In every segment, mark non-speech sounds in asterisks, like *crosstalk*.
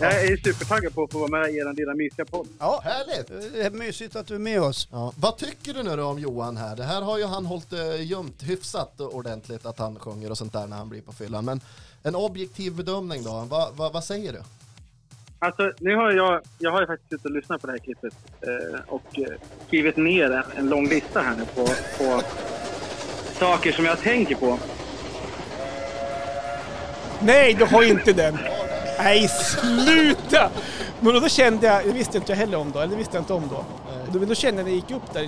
Jag är supertaggad på att få vara med i er lilla mysiga podd. Ja, Härligt! det är mysigt att du är med oss. Ja. Vad tycker du nu då om Johan här? Det här har ju han hållit eh, gömt hyfsat ordentligt att han sjunger och sånt där när han blir på fyllan. Men en objektiv bedömning då, vad, vad, vad säger du? Alltså, nu har jag, jag har ju faktiskt suttit och lyssnat på det här klippet eh, och eh, skrivit ner en, en lång lista här nu på, på saker som jag tänker på. Nej, du har inte den! Nej, sluta! Men då kände jag, det visste inte jag heller om då, eller det visste jag inte om då. Men då kände jag när jag gick upp där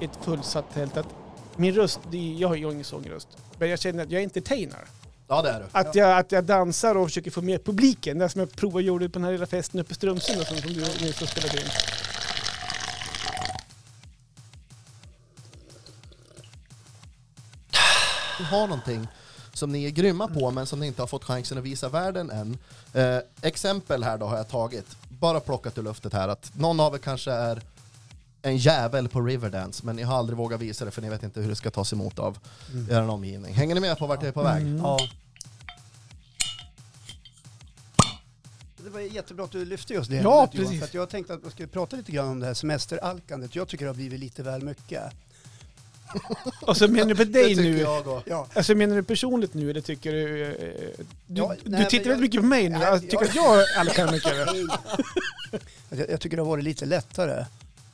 i ett fullsatt tält att min röst, det, jag har ju ingen sångröst. Men jag känner att jag är entertainer. Ja det är du. Att, jag, att jag dansar och försöker få med publiken. Det som jag provade och gjorde på den här lilla festen uppe i Strömsund som, som du nyss har spelat in. Ni har någonting som ni är grymma på men som ni inte har fått chansen att visa världen än. Eh, exempel här då har jag tagit, bara plockat ur luftet här att någon av er kanske är en jävel på Riverdance men ni har aldrig vågat visa det för ni vet inte hur det ska tas emot av er omgivning. Hänger ni med på vart jag är på väg? Ja. Det var jättebra att du lyfte just det. Ja, ämnet, Johan, precis. För att jag tänkte att vi skulle prata lite grann om det här semesteralkandet. Jag tycker det har blivit lite väl mycket. Och *laughs* så menar du på dig nu? jag och... Ja, Alltså menar du personligt nu eller tycker du... eh, Du, Ja, du nej, tittar jag- väldigt mycket på mig nu. Nej, Jag tycker jag- att jag är alkoholiker. jag, jag tycker det har varit lite lättare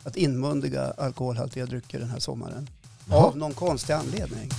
att inmundiga alkoholhaltiga drycker den här sommaren. Jaha. Av någon konstig anledning.